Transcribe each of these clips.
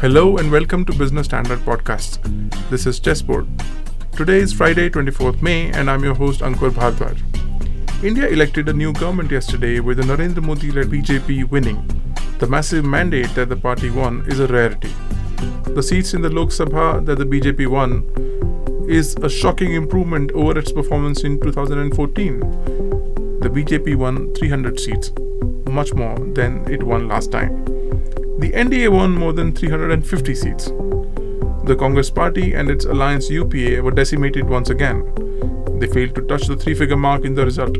Hello and welcome to Business Standard Podcasts. This is Chessboard. Today is Friday, 24th May, and I'm your host Ankur Bhardwaj. India elected a new government yesterday with the Narendra Modi led BJP winning. The massive mandate that the party won is a rarity. The seats in the Lok Sabha that the BJP won is a shocking improvement over its performance in 2014. The BJP won 300 seats, much more than it won last time. The NDA won more than 350 seats. The Congress Party and its alliance UPA were decimated once again. They failed to touch the three figure mark in the result.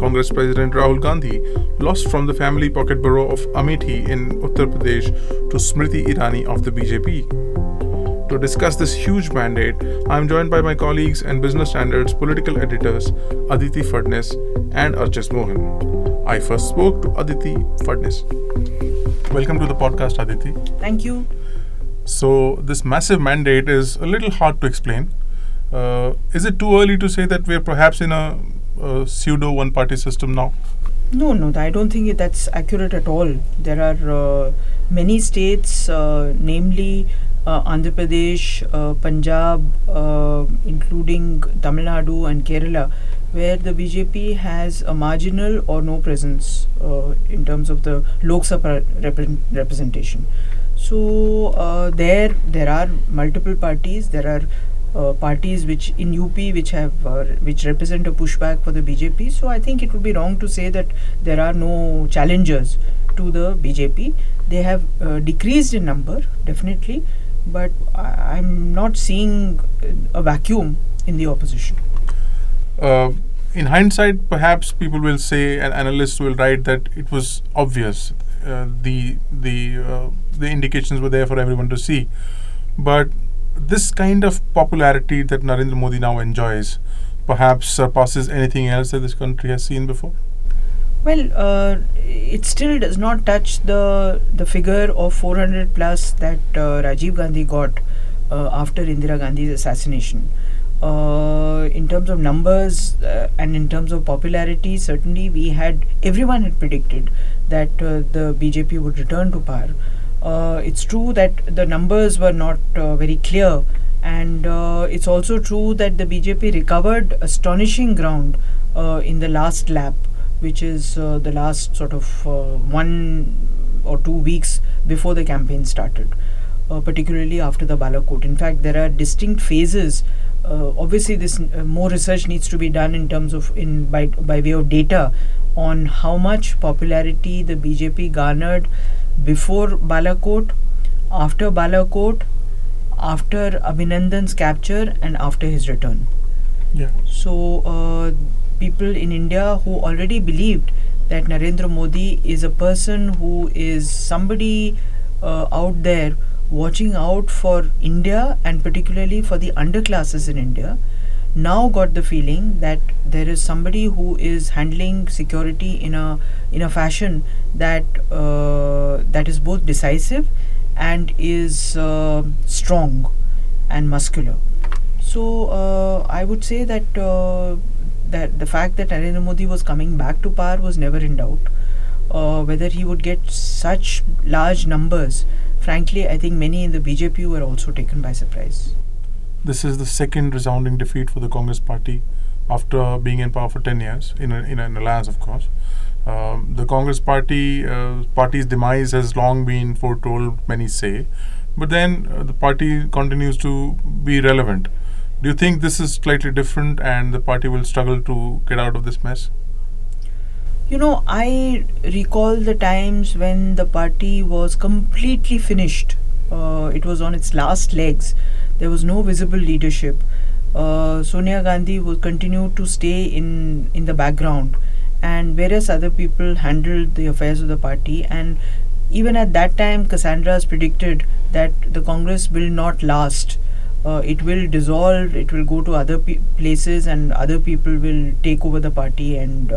Congress President Rahul Gandhi lost from the family pocket borough of Amethi in Uttar Pradesh to Smriti Irani of the BJP. To discuss this huge mandate, I am joined by my colleagues and Business Standards political editors Aditi Phadnis and Archis Mohan. I first spoke to Aditi Phadnis. Welcome to the podcast, Aditi. Thank you. So, this massive mandate is a little hard to explain. Uh, is it too early to say that we're perhaps in a, a pseudo one party system now? No, no, I don't think that's accurate at all. There are uh, many states, uh, namely uh, Andhra Pradesh, uh, Punjab, uh, including Tamil Nadu and Kerala, where the BJP has a marginal or no presence uh, in terms of the Lok Sabha rep- representation. So uh, there there are multiple parties. There are uh, parties which in UP which have uh, which represent a pushback for the BJP. So I think it would be wrong to say that there are no challengers to the BJP. They have uh, decreased in number definitely, but I- I'm not seeing a vacuum in the opposition. Uh, in hindsight, perhaps people will say, and analysts will write that it was obvious. Uh, the the uh, the indications were there for everyone to see, but this kind of popularity that Narendra Modi now enjoys, perhaps surpasses anything else that this country has seen before. Well, uh, it still does not touch the the figure of 400 plus that uh, Rajiv Gandhi got uh, after Indira Gandhi's assassination. Uh, in terms of numbers uh, and in terms of popularity, certainly we had everyone had predicted that uh, the BJP would return to power. Uh, it's true that the numbers were not uh, very clear, and it's also true that the BJP recovered astonishing ground in the last lap, which is the last sort of one or two weeks before the campaign started, particularly after the Balakot. In fact, there are distinct phases. Uh, obviously, this uh, more research needs to be done in terms of in by by way of data on how much popularity the BJP garnered before Balakot, after Balakot, after Abhinandan's capture, and after his return. Yeah. So, uh, people in India who already believed that Narendra Modi is a person who is somebody uh, out there watching out for India and particularly for the underclasses in India now got the feeling that there is somebody who is handling security in a in a fashion that uh, that is both decisive and is uh, strong and muscular. So uh, I would say that uh, that the fact that Narendra Modi was coming back to power was never in doubt. Uh, whether he would get such large numbers, frankly, I think many in the BJP were also taken by surprise. This is the second resounding defeat for the Congress party after being in power for 10 years, in, a, in an alliance, of course. Um, the Congress party uh, party's demise has long been foretold, many say, but then uh, the party continues to be relevant. Do you think this is slightly different and the party will struggle to get out of this mess? You know, I recall the times when the party was completely finished. Uh, it was on its last legs. There was no visible leadership. Uh, Sonia Gandhi would continue to stay in in the background, and various other people handled the affairs of the party. And even at that time, Cassandra's predicted that the Congress will not last. Uh, it will dissolve. It will go to other pe- places, and other people will take over the party and.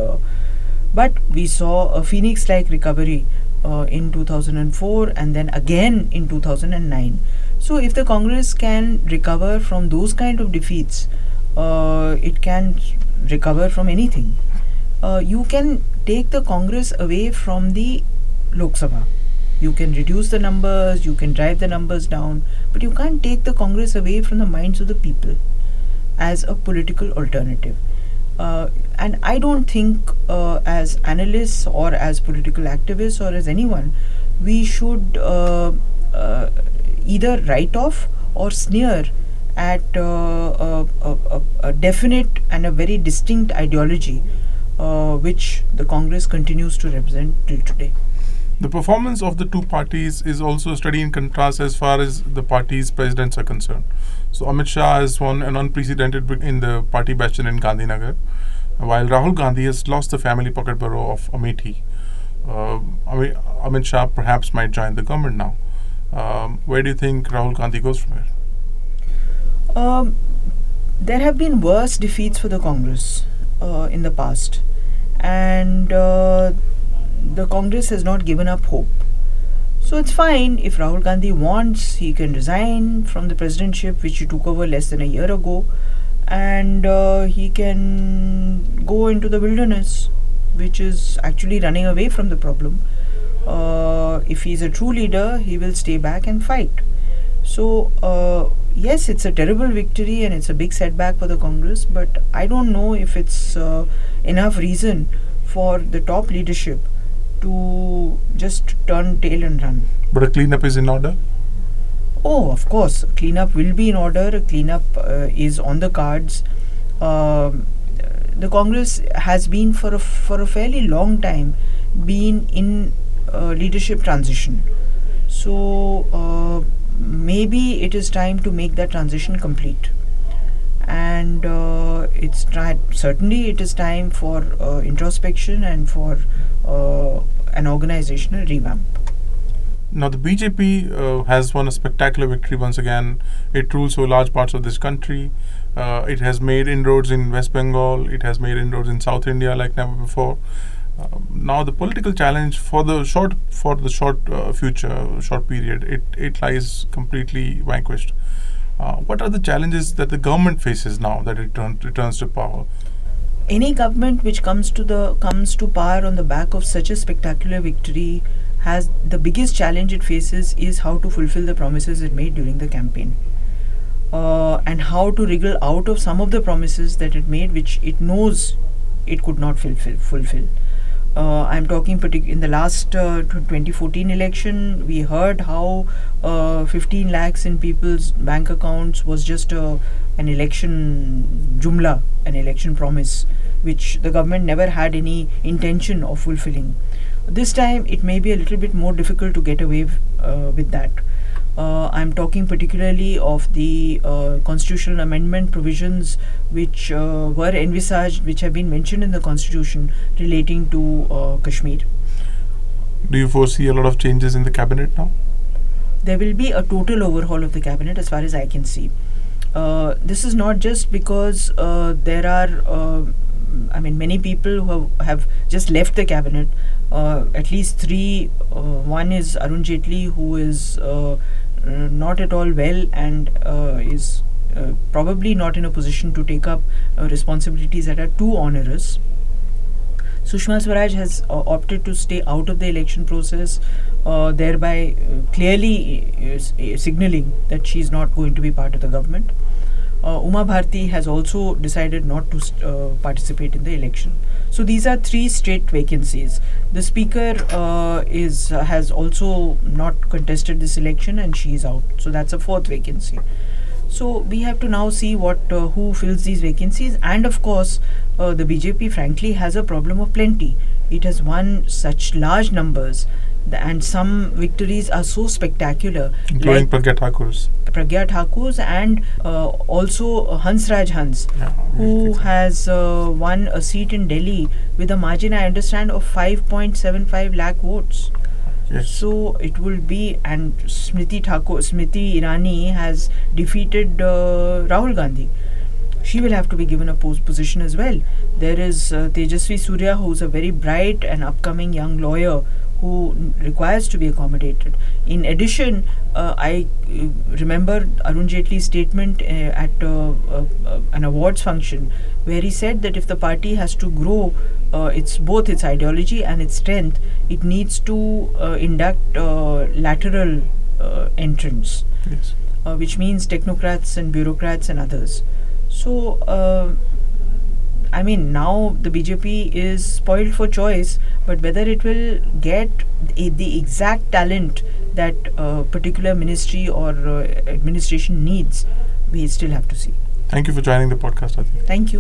But we saw a phoenix like recovery uh, in 2004 and then again in 2009 so if the congress can recover from those kind of defeats uh, it can recover from anything. Uh, you can take the congress away from the lok sabha. You can reduce the numbers, you can drive the numbers down, but you can't take the Congress away from the minds of the people as a political alternative. Uh, and I don't think, uh, as analysts or as political activists or as anyone, we should uh, uh either write off or sneer at uh, a, a, a, definite and a very distinct ideology uh, which the Congress continues to represent till today. The performance of the two parties is also a study in contrast as far as the party's presidents are concerned. So Amit Shah has won an unprecedented win in the party bastion in Gandhinagar, while Rahul Gandhi has lost the family pocket borough of Amethi. Uh, Amit Shah perhaps might join the government now. Um, where do you think Rahul Gandhi goes from here? Um, there have been worse defeats for the Congress uh, in the past, and uh, the Congress has not given up hope. So it's fine if Rahul Gandhi wants, he can resign from the presidentship, which he took over less than a year ago, and uh, he can go into the wilderness, which is actually running away from the problem. Uh, if he's a true leader, he will stay back and fight. So, uh, yes, it's a terrible victory and it's a big setback for the Congress, but I don't know if it's uh, enough reason for the top leadership to just turn tail and run. But a cleanup is in order? Oh, of course. Cleanup will be in order. A cleanup uh, is on the cards. Um, the Congress has been for a, for a fairly long time been in uh, leadership transition. So, uh, maybe it is time to make that transition complete and uh, it's tried certainly it is time for uh, introspection and for uh, an organizational revamp. Now the bjp uh, has won a spectacular victory once again. It rules over large parts of this country. Uh, it has made inroads in west bengal. It has made inroads in south india like never before. Um, now the political challenge for the short for the short uh, future short period it it lies completely vanquished. Uh, what are the challenges that the government faces now that it turn, returns to power any government which comes to the comes to power on the back of such a spectacular victory has the biggest challenge it faces is how to fulfill the promises it made during the campaign uh, and how to wriggle out of some of the promises that it made which it knows it could not fulfill, fulfill. Uh, I'm talking in the last uh, 2014 election, we heard how uh, 15 lakhs in people's bank accounts was just a, an election jumla, an election promise, which the government never had any intention of fulfilling. This time, it may be a little bit more difficult to get away uh, with that. Uh, I'm talking particularly of the uh, constitutional amendment provisions which uh, were envisaged, which have been mentioned in the constitution relating to uh, Kashmir. Do you foresee a lot of changes in the cabinet now? There will be a total overhaul of the cabinet as far as I can see. Uh, this is not just because uh, there are I mean, many people who have, have just left the cabinet. Uh, at least three. Uh, one is Arun Jaitley, who is uh, not at all well and uh, is uh, probably not in a position to take up responsibilities that are too onerous. Sushma Swaraj has uh, opted to stay out of the election process, uh, thereby uh, clearly signaling that she is not going to be part of the government. Uma Bharti has also decided not to participate in the election. So these are three straight vacancies. The speaker uh, is uh, has also not contested this election, and she is out. So that's a fourth vacancy. So we have to now see what uh, who fills these vacancies, and of course, uh, the BJP frankly has a problem of plenty. It has won such large numbers and some victories are so spectacular. Including like Pragya Thakur's. Pragya Thakur's and uh, also uh, Hansraj Hans, yeah, who has uh, won a seat in Delhi with a margin, I understand, of 5.75 lakh votes. Yes. So it will be, and Smriti Thakur, Smriti Irani has defeated uh, Rahul Gandhi. She will have to be given a post position as well. There is uh, Tejasvi Surya, who's a very bright and upcoming young lawyer who requires to be accommodated. In addition, uh, I uh, remember Arun Jaitley's statement uh, at uh, uh, an awards function where he said that if the party has to grow uh, its both its ideology and its strength, it needs to uh, induct uh, lateral uh, entrants, Yes. uh, which means technocrats and bureaucrats and others. So, uh, I mean, now the BJP is spoiled for choice, but whether it will get the, the exact talent that a particular ministry or uh, administration needs, we still have to see. Thank you for joining the podcast, Aditi. Thank you.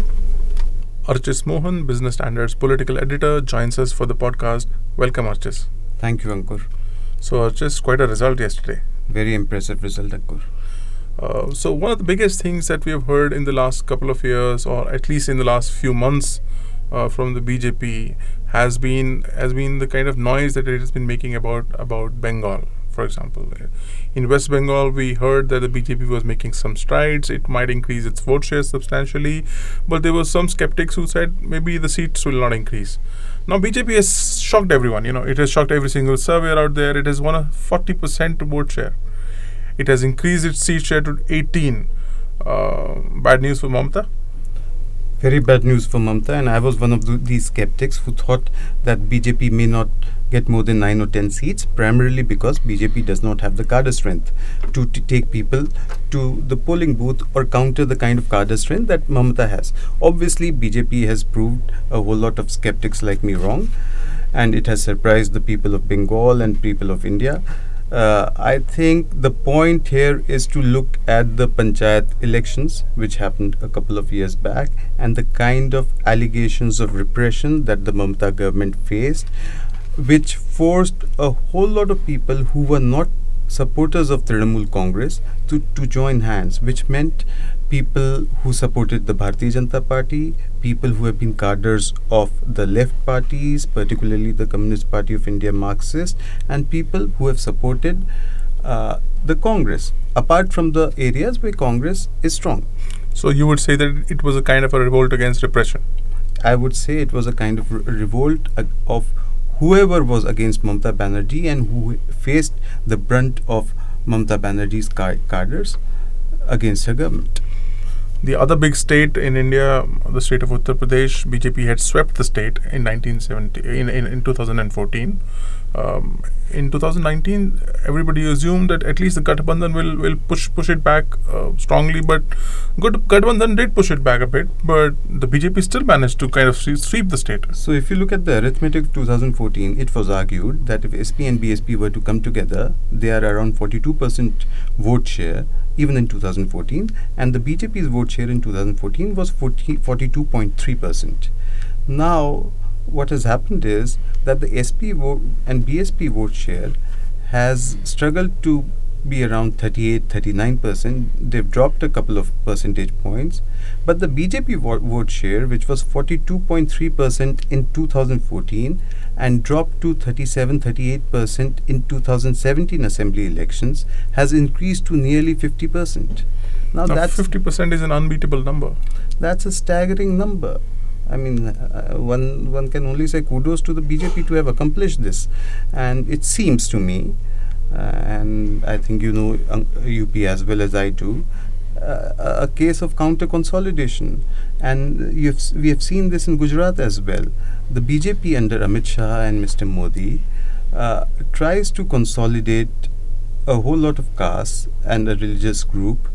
Archis Mohan, Business Standards political editor, joins us for the podcast. Welcome, Archis. Thank you, Ankur. So, Archis, quite a result yesterday. Very impressive result, Ankur. Uh, so, one of the biggest things that we have heard in the last couple of years, or at least in the last few months, uh, from the BJP has been has been the kind of noise that it has been making about about Bengal. For example, in West Bengal, we heard that the BJP was making some strides. It might increase its vote share substantially, but there were some skeptics who said maybe the seats will not increase. Now BJP has shocked everyone. You know, it has shocked every single survey out there. It has won a 40% vote share. It has increased its seat share to 18. Uh, bad news for Mamta? Very bad news for Mamta, and I was one of the, these skeptics who thought that BJP may not get more than 9 or 10 seats, primarily because BJP does not have the cadre strength to take people to the polling booth or counter the kind of cadre strength that Mamata has. Obviously, BJP has proved a whole lot of skeptics like me wrong, and it has surprised the people of Bengal and people of India. Uh, I think the point here is to look at the panchayat elections, which happened a couple of years back, and the kind of allegations of repression that the Mamata government faced, which forced a whole lot of people who were not supporters of Trinamool Congress to, to join hands, which meant people who supported the Bharatiya Janata Party, people who have been cadres of the left parties, particularly the Communist Party of India Marxist, and people who have supported uh, the Congress, apart from the areas where Congress is strong. So you would say that it was a kind of a revolt against repression. I would say it was a kind of re- revolt ag- of whoever was against Mamta Banerjee and who faced the brunt of Mamta Banerjee's ca- cadres against her government. The other big state in India, the state of Uttar Pradesh, BJP had swept the state in 1970 in, in, in 2014. Um, in 2019, everybody assumed that at least the Gathbandhan will, will push push it back uh, strongly, but good Gathbandhan did push it back a bit, but the BJP still managed to kind of sweep, the state. So, if you look at the arithmetic of 2014, it was argued that if SP and BSP were to come together, they are around 42% vote share even in 2014, and the BJP's vote share in 2014 was 42.3%. Now, what has happened is that the SP vote and BSP vote share has struggled to be around 38 39%. They've dropped a couple of percentage points. But the BJP vo- vote share, which was 42.3% in 2014 and dropped to 37 38% in 2017 assembly elections, has increased to nearly 50%. Now, Now, that's 50% is an unbeatable number. that's a staggering number. I mean, uh, one one can only say kudos to the BJP to have accomplished this, and it seems to me, uh, and I think you know um, UP as well as I do, uh, a case of counter consolidation, and we have seen this in Gujarat as well. The BJP under Amit Shah and Mr. Modi uh, tries to consolidate a whole lot of castes and a religious group,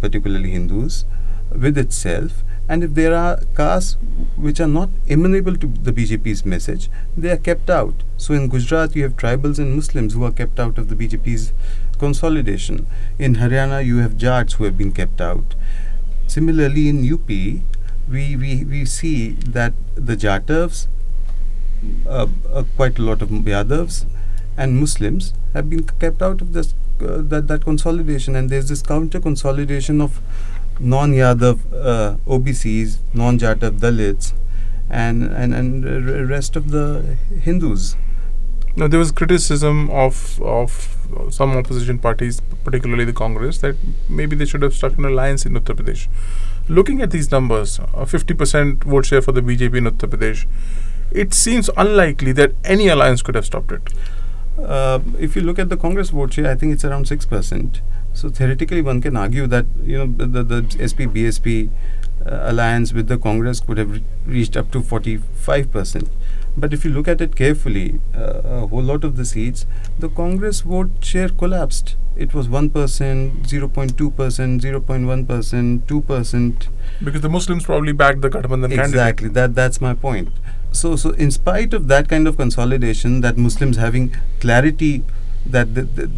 particularly Hindus, with itself. And if there are castes which are not amenable to the BJP's message, they are kept out. So in Gujarat, you have tribals and Muslims who are kept out of the BJP's consolidation. In Haryana, you have Jats who have been kept out. Similarly, in UP, we, we, we see that the Jatavs, uh, uh, quite a lot of Yadavs, and Muslims have been kept out of this uh, that that consolidation, and there's this counter consolidation of non-Yadav uh, OBCs, non-Jatav Dalits, and and and rest of the Hindus. Now, there was criticism of of some opposition parties, particularly the Congress, that maybe they should have struck an alliance in Uttar Pradesh. Looking at these numbers, a 50% vote share for the BJP in Uttar Pradesh, it seems unlikely that any alliance could have stopped it. Uh, if you look at the Congress vote share, I think it's around six percent. So theoretically, one can argue that you know the, the, the SP BSP uh, alliance with the Congress could have re- reached up to 45%. But if you look at it carefully, uh, a whole lot of the seats, the Congress vote share collapsed. It was 1%, 0.2%, 0.1%, 2%. Because the Muslims probably backed the Gathbandhan Exactly, that, that's my point. So, so in spite of that kind of consolidation, that Muslims having clarity that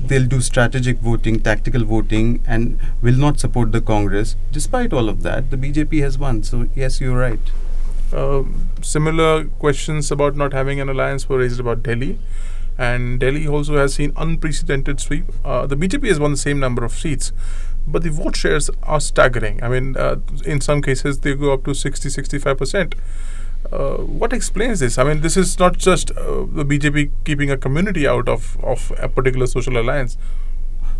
they'll do strategic voting, tactical voting, and will not support the Congress. Despite all of that, the BJP has won. So, yes, you're right. Uh, similar questions about not having an alliance were raised about Delhi. And Delhi also has seen unprecedented sweep. Uh, the BJP has won the same number of seats, but the vote shares are staggering. I mean, uh, in some cases, they go up to 60 65%. Uh, what explains this? I mean, this is not just uh, the BJP keeping a community out of, of a particular social alliance.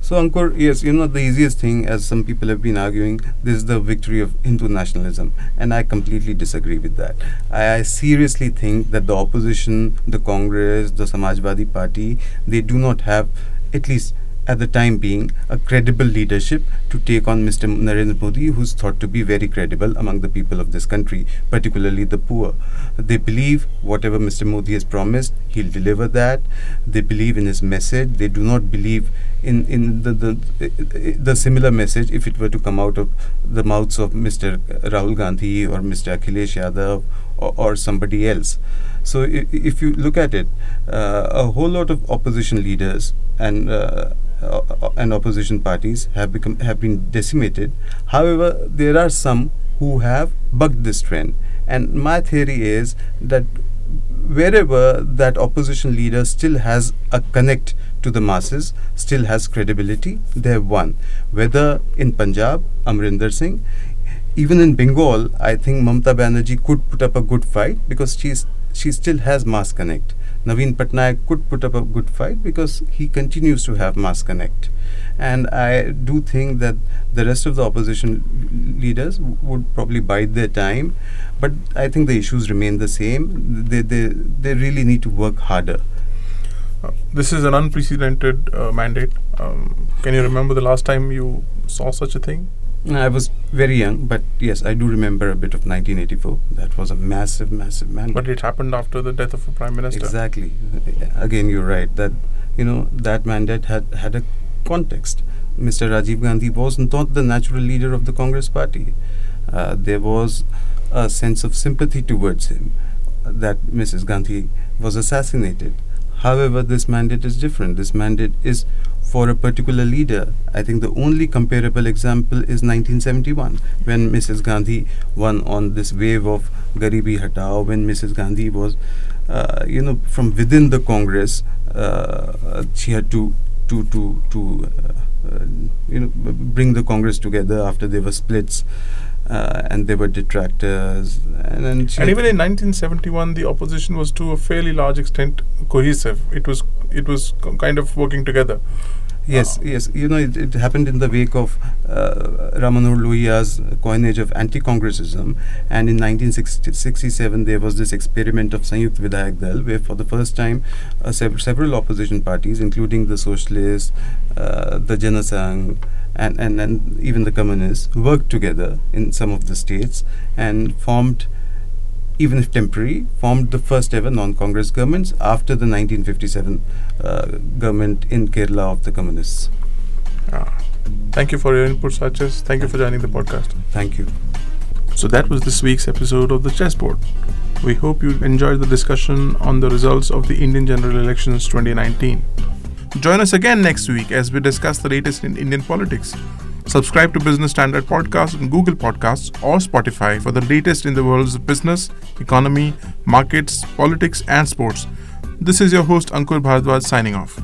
So, Ankur, yes, you know, the easiest thing, as some people have been arguing, this is the victory of Hindu nationalism. And I completely disagree with that. I, I seriously think that the opposition, the Congress, the Samajwadi Party, they do not have at least at the time being a credible leadership to take on Mr. Narendra Modi, who's thought to be very credible among the people of this country, particularly the poor. They believe whatever Mr. Modi has promised, he'll deliver that. They believe in his message. They do not believe in, in the, the, the similar message if it were to come out of the mouths of Mr. Rahul Gandhi or Mr. Akhilesh Yadav or, or somebody else. So if you look at it, uh, a whole lot of opposition leaders and uh, uh, uh, and opposition parties have become have been decimated. However, there are some who have bucked this trend, and my theory is that wherever that opposition leader still has a connect to the masses, still has credibility, they have won. Whether in Punjab, Amrinder Singh, even in Bengal, I think Mamta Banerjee could put up a good fight because she's she still has mass connect. Naveen Patnaik could put up a good fight because he continues to have mass connect. And I do think that the rest of the opposition leaders would probably bide their time. But I think the issues remain the same. They, they, they really need to work harder. Uh, this is an unprecedented uh, mandate. Um, can you remember the last time you saw such a thing? I was very young, but yes, I do remember a bit of 1984. That was a massive, massive mandate. But it happened after the death of a prime minister. Exactly. Again, you're right that you know that mandate had had a context. Mr. Rajiv Gandhi was not the natural leader of the Congress party. Uh, there was a sense of sympathy towards him that Mrs. Gandhi was assassinated. However, this mandate is different. This mandate is for a particular leader. I think the only comparable example is 1971 when Mrs. Gandhi won on this wave of Garibi Hatao, when Mrs. Gandhi was, uh, you know, from within the Congress, uh, she had to to to to uh, uh you know bring the Congress together after there were splits. Uh, and there were detractors. And, and even in 1971, the opposition was to a fairly large extent cohesive. It was it was kind of working together. Yes, yes. You know, it, it, happened in the wake of uh, Ram Manohar coinage of anti-congressism, and in 1967 there was this experiment of Sanyukt Vidhayak Dal, where for the first time uh, sev- several opposition parties, including the Socialists, uh, the Janasangh, and, and, and even the communists, worked together in some of the states and formed even if temporary, formed the first ever non-Congress governments after the 1957 uh, government in Kerala of the communists. Ah. Thank you for your input, Archis. Thank you for joining the podcast. Thank you. So that was this week's episode of the Chessboard. We hope you enjoyed the discussion on the results of the Indian General Elections 2019. Join us again next week as we discuss the latest in Indian politics. Subscribe to Business Standard Podcast on Google Podcasts or Spotify for the latest in the worlds business, economy, markets, politics, and sports. This is your host Ankur Bhardwaj signing off.